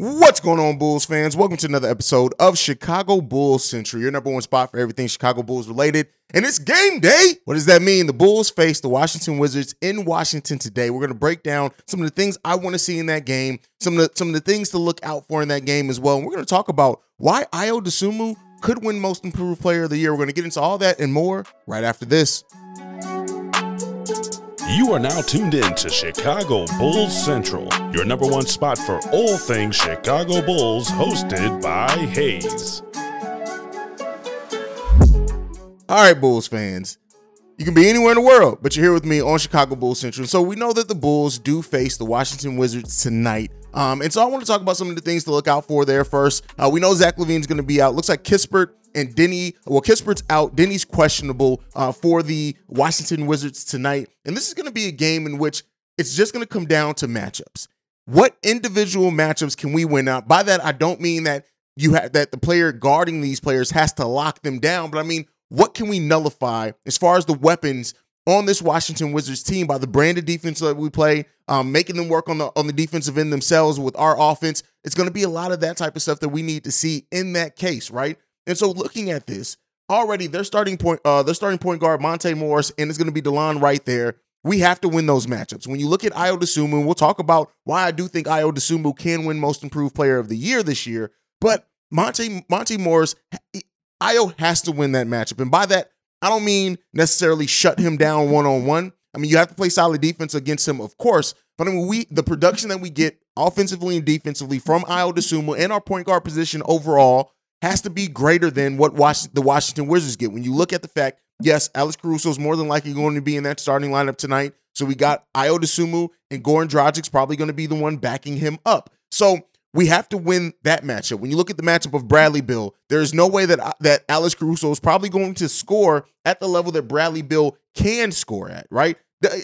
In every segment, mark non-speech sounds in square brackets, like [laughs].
What's going on, Bulls fans? Welcome to another episode of Chicago Bulls Central, your number one spot for everything Chicago Bulls related. And it's game day. What does that mean? The Bulls face the Washington Wizards in Washington today. We're going to break down some of the things I want to see in that game, some of the some of the things to look out for in that game as well. And we're going to talk about why Ayo Dosunmu could win Most Improved Player of the Year. We're going to get into all that and more right after this. You are now tuned in to Chicago Bulls Central, your number one spot for all things Chicago Bulls, hosted by Hayes. All right, Bulls fans. You can be anywhere in the world, but you're here with me on Chicago Bulls Central. So we know that the Bulls do face the Washington Wizards tonight. Um, and so I want to talk about some of the things to look out for there first. Uh, we know Zach LaVine's going to be out. Looks like Kispert and Deni. Well, Kispert's out. Deni's questionable uh, for the Washington Wizards tonight. And this is going to be a game in which it's just going to come down to matchups. What individual matchups can we win out? By that, I don't mean that you have that the player guarding these players has to lock them down, but I mean what can we nullify as far as the weapons on this Washington Wizards team by the brand of defense that we play, um, making them work on the on the defensive end themselves with our offense. It's going to be a lot of that type of stuff that we need to see in that case, right? And so looking at this, already their starting point, uh, their starting point guard, Monte Morris, and it's going to be Delon right there. We have to win those matchups. When you look at Ayo Dosunmu, we'll talk about why I do think Ayo Dosunmu can win Most Improved Player of the Year this year. But Monte Monte Morris, Ayo has to win that matchup, and by that I don't mean necessarily shut him down one on one. I mean you have to play solid defense against him, of course. But I mean we the production that we get offensively and defensively from Ayo Dosunmu and our point guard position overall has to be greater than what the Washington Wizards get. When you look at the fact, yes, Alex Caruso is more than likely going to be in that starting lineup tonight. So we got Ayo Dosunmu and Goran Dragic's probably going to be the one backing him up. So we have to win that matchup. When you look at the matchup of Bradley Beal, there is no way that uh, that Alex Caruso is probably going to score at the level that Bradley Beal can score at, right?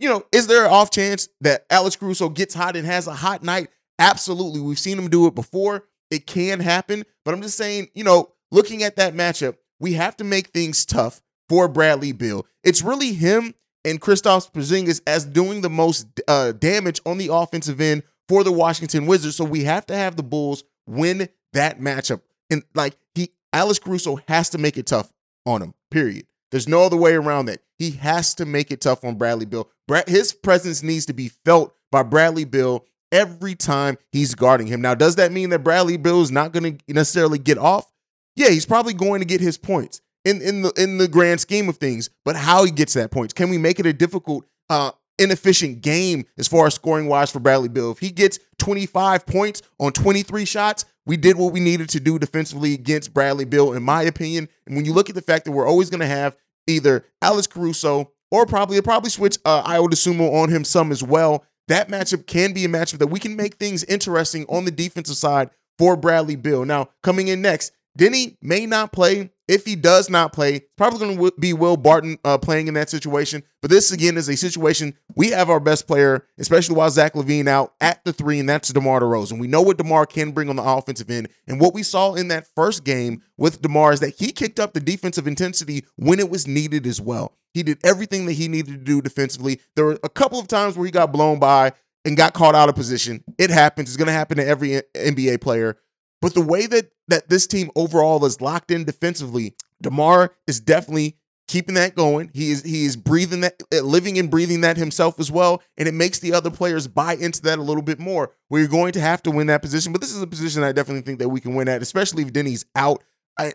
You know, is there an off chance that Alex Caruso gets hot and has a hot night? Absolutely. We've seen him do it before. It can happen, but I'm just saying, you know, looking at that matchup, we have to make things tough for Bradley Beal. It's really him and Kristaps Porzingis as doing the most uh, damage on the offensive end for the Washington Wizards. So we have to have the Bulls win that matchup. And like he, Alex Caruso has to make it tough on him. Period. There's no other way around that. He has to make it tough on Bradley Beal. Brad, his presence needs to be felt by Bradley Beal every time he's guarding him. Now, does that mean that Bradley Beal is not going to necessarily get off? Yeah, he's probably going to get his points in in the in the grand scheme of things. But how he gets that points? Can we make it a difficult, uh, inefficient game as far as scoring wise for Bradley Beal? If he gets 25 points on 23 shots, we did what we needed to do defensively against Bradley Beal, in my opinion. And when you look at the fact that we're always going to have either Alex Caruso or probably probably switch uh, Ayo Dosunmu on him some as well that matchup can be a matchup that we can make things interesting on the defensive side for Bradley Beal. Now, coming in next, Deni may not play. If he does not play, probably going to be Will Barton uh, playing in that situation. But this again is a situation we have our best player, especially while Zach LaVine out at the three, and that's DeMar DeRozan. We know what DeMar can bring on the offensive end, and what we saw in that first game with DeMar is that he kicked up the defensive intensity when it was needed as well. He did everything that he needed to do defensively. There were a couple of times where he got blown by and got caught out of position. It happens. It's going to happen to every NBA player. But the way that that this team overall is locked in defensively, DeMar is definitely keeping that going. He is he is breathing that uh, living and breathing that himself as well, and it makes the other players buy into that a little bit more. Where you're going to have to win that position, but this is a position I definitely think that we can win at, especially if Deni's out.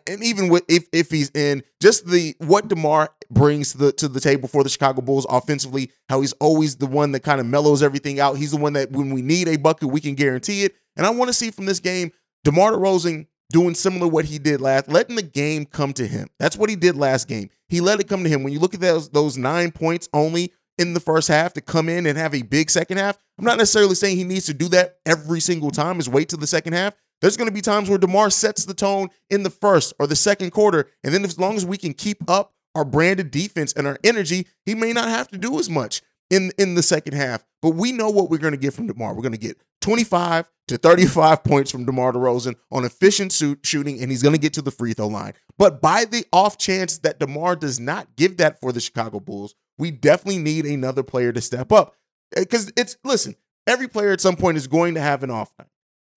And even with if if he's in, just the what Demar brings to the to the table for the Chicago Bulls offensively, how he's always the one that kind of mellows everything out. He's the one that when we need a bucket, we can guarantee it. And I want to see from this game DeMar DeRozan doing similar what he did last, letting the game come to him. That's what he did last game. He let it come to him. When you look at those those nine points only in the first half to come in and have a big second half, I'm not necessarily saying he needs to do that every single time. Is wait till the second half. There's going to be times where DeMar sets the tone in the first or the second quarter, and then as long as we can keep up our branded defense and our energy, he may not have to do as much in in the second half. But we know what we're going to get from DeMar. We're going to get 25 to 35 [laughs] points from DeMar DeRozan on efficient suit shooting, and he's going to get to the free throw line. But by the off chance that DeMar does not give that for the Chicago Bulls, we definitely need another player to step up. Uh, because it's, listen, every player at some point is going to have an off night.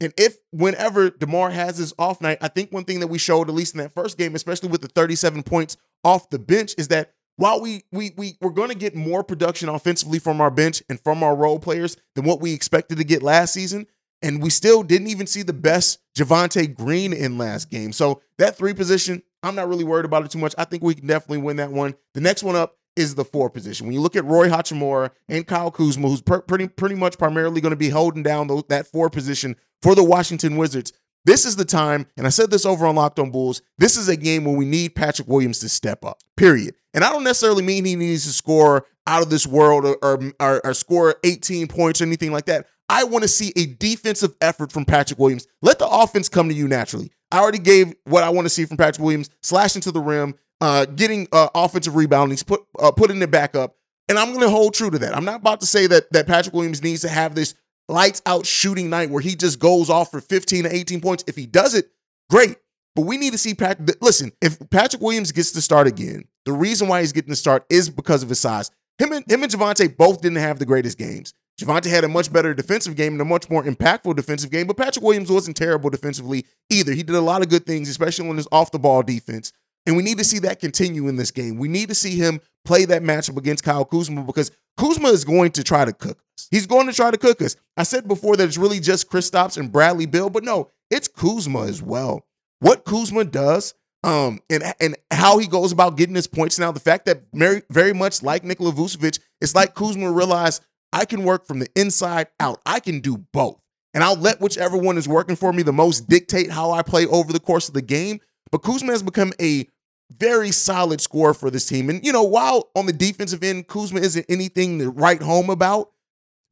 And if whenever DeMar has his off night, I think one thing that we showed, at least in that first game, especially with the 37 points off the bench, is that while we we we we're going to get more production offensively from our bench and from our role players than what we expected to get last season, and we still didn't even see the best Javonte Green in last game. So that three position, I'm not really worried about it too much. I think we can definitely win that one. The next one up is the four position. When you look at Rui Hachimura and Kyle Kuzma, who's per- pretty pretty much primarily going to be holding down that four position for the Washington Wizards, this is the time, and I said this over on Locked On Bulls. This is a game where we need Patrick Williams to step up. Period. And I don't necessarily mean he needs to score out of this world or, or, or, or score 18 points or anything like that. I want to see a defensive effort from Patrick Williams. Let the offense come to you naturally. I already gave what I want to see from Patrick Williams, slashing to the rim, uh, getting uh, offensive rebounding, put uh, putting it back up, and I'm going to hold true to that. I'm not about to say that that Patrick Williams needs to have this lights out shooting night where he just goes off for 15 to 18 points. If he does it, great. But we need to see Patrick. Listen, if Patrick Williams gets to start again, the reason why he's getting to start is because of his size. Him and him and Javonte both didn't have the greatest games. Javonte had a much better defensive game and a much more impactful defensive game, but Patrick Williams wasn't terrible defensively either. He did a lot of good things, especially on his off the ball defense. And we need to see that continue in this game. We need to see him play that matchup against Kyle Kuzma because Kuzma is going to try to cook us. He's going to try to cook us. I said before that it's really just Kristaps and Bradley Beal, but no, it's Kuzma as well. What Kuzma does um, and and how he goes about getting his points now. The fact that very, very much like Nikola Vucevic, it's like Kuzma realized I can work from the inside out. I can do both. And I'll let whichever one is working for me the most dictate how I play over the course of the game. But Kuzma has become a very solid score for this team. And, you know, while on the defensive end, Kuzma isn't anything to write home about,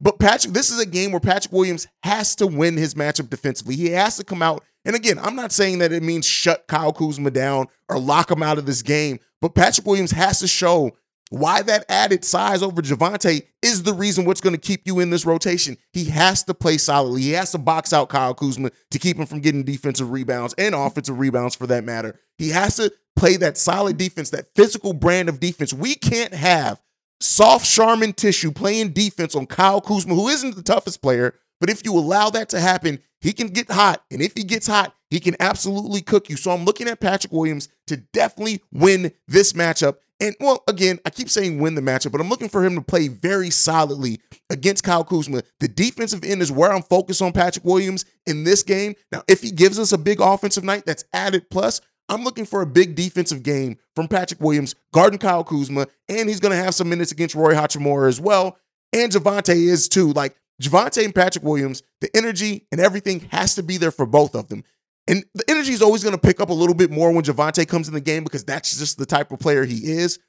but Patrick, this is a game where Patrick Williams has to win his matchup defensively. He has to come out. And again, I'm not saying that it means shut Kyle Kuzma down or lock him out of this game, but Patrick Williams has to show why that added size over Javonte is the reason what's going to keep you in this rotation. He has to play solidly. He has to box out Kyle Kuzma to keep him from getting defensive rebounds and offensive rebounds for that matter. He has to play that solid defense, that physical brand of defense. We can't have soft Charmin tissue playing defense on Kyle Kuzma, who isn't the toughest player. But if you allow that to happen, he can get hot. And if he gets hot, he can absolutely cook you. So I'm looking at Patrick Williams to definitely win this matchup. And well, again, I keep saying win the matchup, but I'm looking for him to play very solidly against Kyle Kuzma. The defensive end is where I'm focused on Patrick Williams in this game. Now, if he gives us a big offensive night that's added plus, I'm looking for a big defensive game from Patrick Williams, guarding Kyle Kuzma, and he's going to have some minutes against Rui Hachimura as well. And Javonte is too. Like Javonte and Patrick Williams, the energy and everything has to be there for both of them. And the energy is always going to pick up a little bit more when Javonte comes in the game because that's just the type of player he is.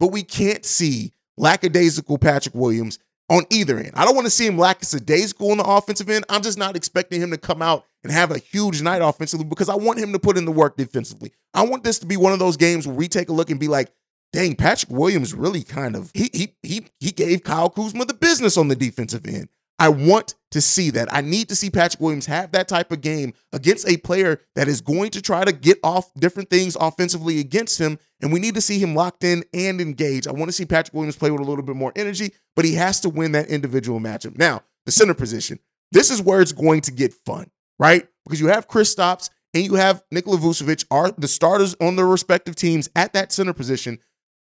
But we can't see lackadaisical Patrick Williams on either end. I don't want to see him lack a day school on the offensive end. I'm just not expecting him to come out and have a huge night offensively because I want him to put in the work defensively. I want this to be one of those games where we take a look and be like, dang, Patrick Williams really kind of he he he he gave Kyle Kuzma the business on the defensive end. I want to see that. I need to see Patrick Williams have that type of game against a player that is going to try to get off different things offensively against him. And we need to see him locked in and engaged. I want to see Patrick Williams play with a little bit more energy, but he has to win that individual matchup. Now, the center position. This is where it's going to get fun, right? Because you have Kristaps and you have Nikola Vucevic are the starters on their respective teams at that center position.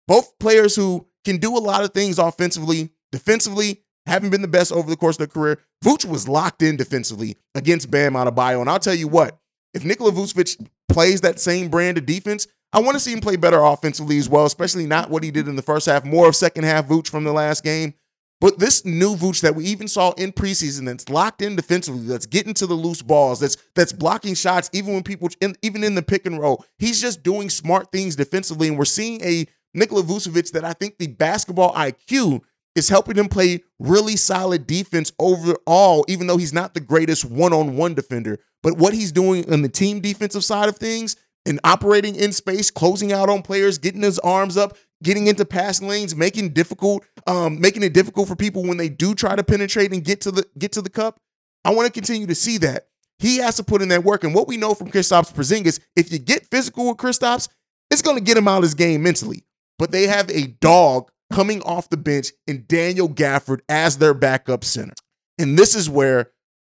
Both players who can do a lot of things offensively, defensively, haven't been the best over the course of their career. Vooch was locked in defensively against Bam Adebayo. And I'll tell you what, if Nikola Vucevic plays that same brand of defense, I want to see him play better offensively as well, especially not what he did in the first half, more of second half Vooch from the last game. But this new Vooch that we even saw in preseason that's locked in defensively, that's getting to the loose balls, that's that's blocking shots, even when people in, even in the pick and roll, he's just doing smart things defensively. And we're seeing a Nikola Vucevic that I think the basketball IQ is helping him play really solid defense overall, even though he's not the greatest one on one defender. But what he's doing on the team defensive side of things and operating in space, closing out on players, getting his arms up, getting into passing lanes, making difficult, um, making it difficult for people when they do try to penetrate and get to the get to the cup. I want to continue to see that. He has to put in that work. And what we know from Kristaps Porzingis, if you get physical with Kristaps, it's going to get him out of his game mentally. But they have a dog coming off the bench in Daniel Gafford as their backup center. And this is where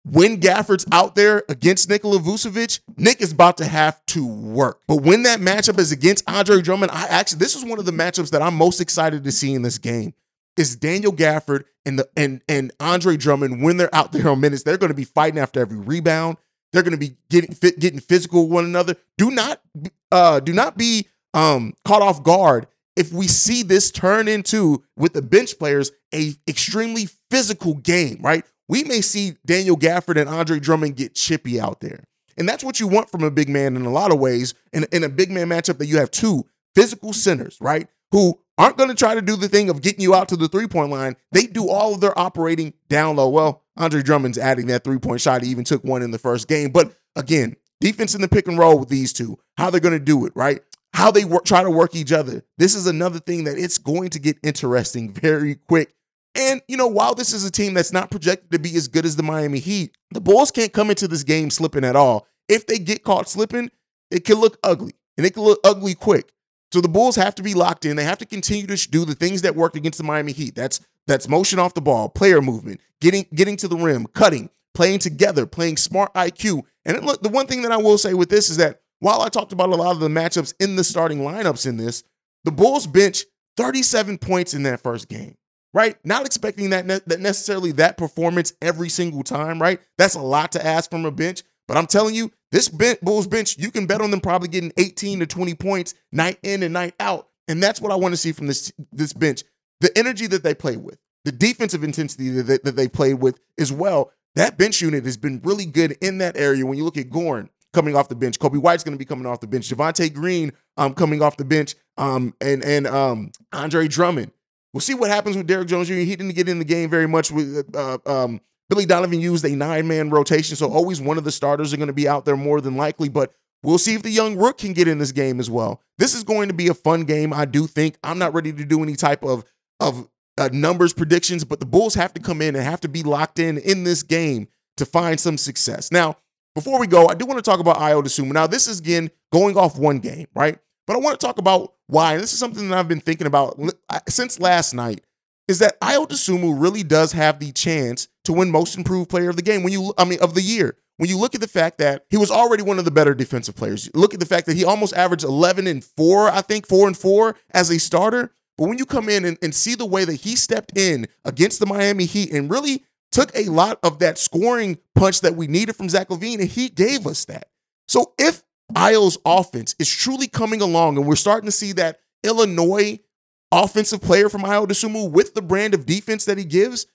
when Gafford's out there against Nikola Vucevic, Nick is about to have to work. But when that matchup is against Andre Drummond, I actually this is one of the matchups that I'm most excited to see in this game. Is Daniel Gafford and the and and Andre Drummond when they're out there on minutes, they're going to be fighting after every rebound. They're going to be getting fit, getting physical with one another. Do not uh do not be um caught off guard if we see this turn into with the bench players a extremely physical game, right? we may see Daniel Gafford and Andre Drummond get chippy out there. And that's what you want from a big man in a lot of ways. In, in a big man matchup, that you have two physical centers, right? Who aren't going to try to do the thing of getting you out to the three point line. They do all of their operating down low. Well, Andre Drummond's adding that three point shot. He even took one in the first game. But again, defense in the pick and roll with these two, how they're going to do it, right? How they work, try to work each other. This is another thing that it's going to get interesting very quick and, you know, while this is a team that's not projected to be as good as the Miami Heat, the Bulls can't come into this game slipping at all. If they get caught slipping, it can look ugly and it can look ugly quick. So the Bulls have to be locked in. They have to continue to do the things that worked against the Miami Heat. That's that's motion off the ball, player movement, getting getting to the rim, cutting, playing together, playing smart IQ. And look, the one thing that I will say with this is that while I talked about a lot of the matchups in the starting lineups in this, the Bulls bench 37 points in that first game right? Not expecting that, ne- that necessarily that performance every single time, right? That's a lot to ask from a bench. But I'm telling you, this bench, Bulls bench, you can bet on them probably getting 18 to 20 points night in and night out. And that's what I want to see from this, this bench. The energy that they play with, the defensive intensity that they, that they play with as well. That bench unit has been really good in that area. When you look at Goran coming off the bench, Coby White's going to be coming off the bench, Javonte Green um, coming off the bench, um, and and um, Andre Drummond We'll see what happens with Derrick Jones Jr. He didn't get in the game very much with uh, um, Billy Donovan used a nine man rotation, so always one of the starters are going to be out there more than likely. But we'll see if the young rook can get in this game as well. This is going to be a fun game. I do think I'm not ready to do any type of of uh, numbers predictions, but the Bulls have to come in and have to be locked in in this game to find some success. Now, before we go, I do want to talk about Ayo Dosunmu. Now, this is again going off one game, right? But I want to talk about why, and this is something that I've been thinking about since last night, is that Ayo Dosunmu really does have the chance to win Most Improved Player of the game when you, I mean, of the year. When you look at the fact that he was already one of the better defensive players, look at the fact that he almost averaged 11 and 4, I think, 4 and 4 as a starter. But when you come in and, and see the way that he stepped in against the Miami Heat and really took a lot of that scoring punch that we needed from Zach LaVine, and he gave us that. So if Ayo's offense is truly coming along, and we're starting to see that Illinois offensive player from Ayo Dosunmu with the brand of defense that he gives.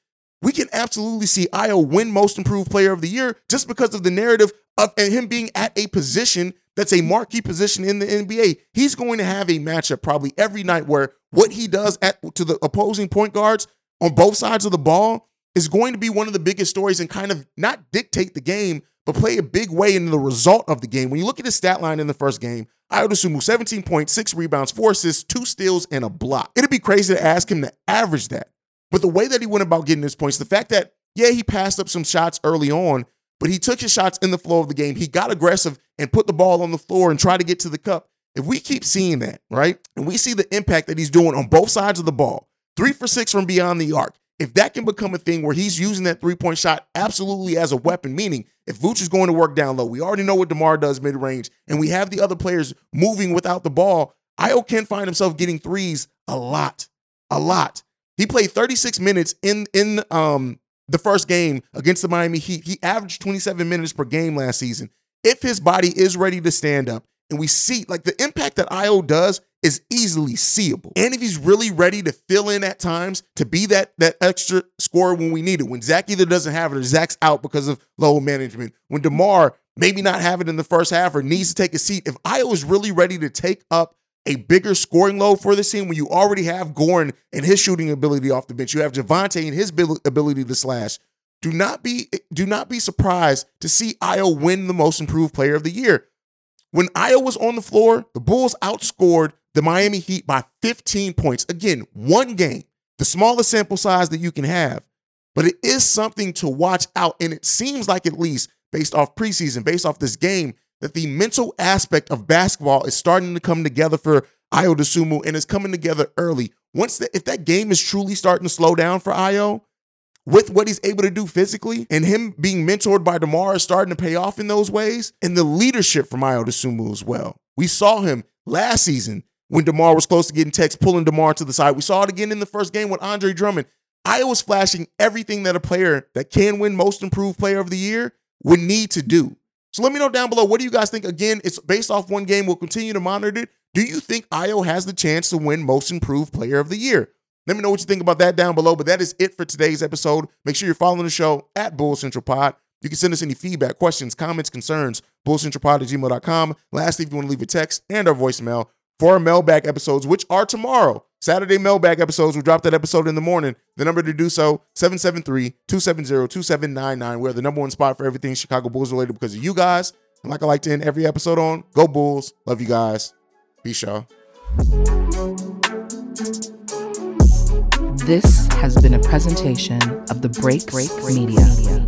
We can absolutely see Ayo win Most Improved Player of the Year just because of the narrative of and him being at a position that's a marquee position in the NBA. He's going to have a matchup probably every night where what he does at to the opposing point guards on both sides of the ball is going to be one of the biggest stories and kind of not dictate the game, but play a big way in the result of the game. When you look at his stat line in the first game, Ayo Dosunmu 17 points, six rebounds, four assists, two steals, and a block. It'd be crazy to ask him to average that. But the way that he went about getting his points, the fact that, yeah, he passed up some shots early on, but he took his shots in the flow of the game. He got aggressive and put the ball on the floor and tried to get to the cup. If we keep seeing that, right, and we see the impact that he's doing on both sides of the ball, three for six from beyond the arc, if that can become a thing where he's using that three point shot absolutely as a weapon, meaning if Vooch is going to work down low, we already know what DeMar does mid range, and we have the other players moving without the ball, Ayo can find himself getting threes a lot, a lot. He played 36 minutes in in um the first game against the Miami Heat. He averaged 27 minutes per game last season. If his body is ready to stand up, and we see like the impact that Ayo does is easily seeable. And if he's really ready to fill in at times to be that that extra scorer when we need it, when Zach either doesn't have it or Zach's out because of load management, when DeMar maybe not have it in the first half or needs to take a seat, if Ayo is really ready to take up a bigger scoring load for the team when you already have Goran and his shooting ability off the bench, you have Javonte and his ability to slash. Do not be do not be surprised to see Ayo win the most improved player of the year. When Ayo was on the floor, the Bulls outscored the Miami Heat by 15 points. Again, one game, the smallest sample size that you can have, but it is something to watch out. And it seems like, at least based off preseason, based off this game, that the mental aspect of basketball is starting to come together for Ayo Dosunmu and is coming together early. Once the, if that game is truly starting to slow down for Ayo, with what he's able to do physically and him being mentored by DeMar is starting to pay off in those ways. And the leadership from Ayo Dosunmu as well. We saw him last season when DeMar was close to getting text, pulling DeMar to the side. We saw it again in the first game with Andre Drummond. Ayo was flashing everything that a player that can win most improved player of the year would need to do. So let me know down below. What do you guys think? Again, it's based off one game. We'll continue to monitor it. Do you think Ayo has the chance to win most improved player of the year? Let me know what you think about that down below. But that is it for today's episode. Make sure you're following the show at Bull Central Pod. You can send us any feedback, questions, comments, concerns, bullcentralpod at gmail.com. Lastly, if you want to leave a text and our voicemail for our mailbag episodes, which are tomorrow, Saturday mailbag episodes, we'll drop that episode in the morning. The number to do so, 773-270-2799. We're the number one spot for everything Chicago Bulls related because of you guys. And like I like to end every episode on, go Bulls. Love you guys. Peace, y'all. This has been a presentation of the Break Break Media.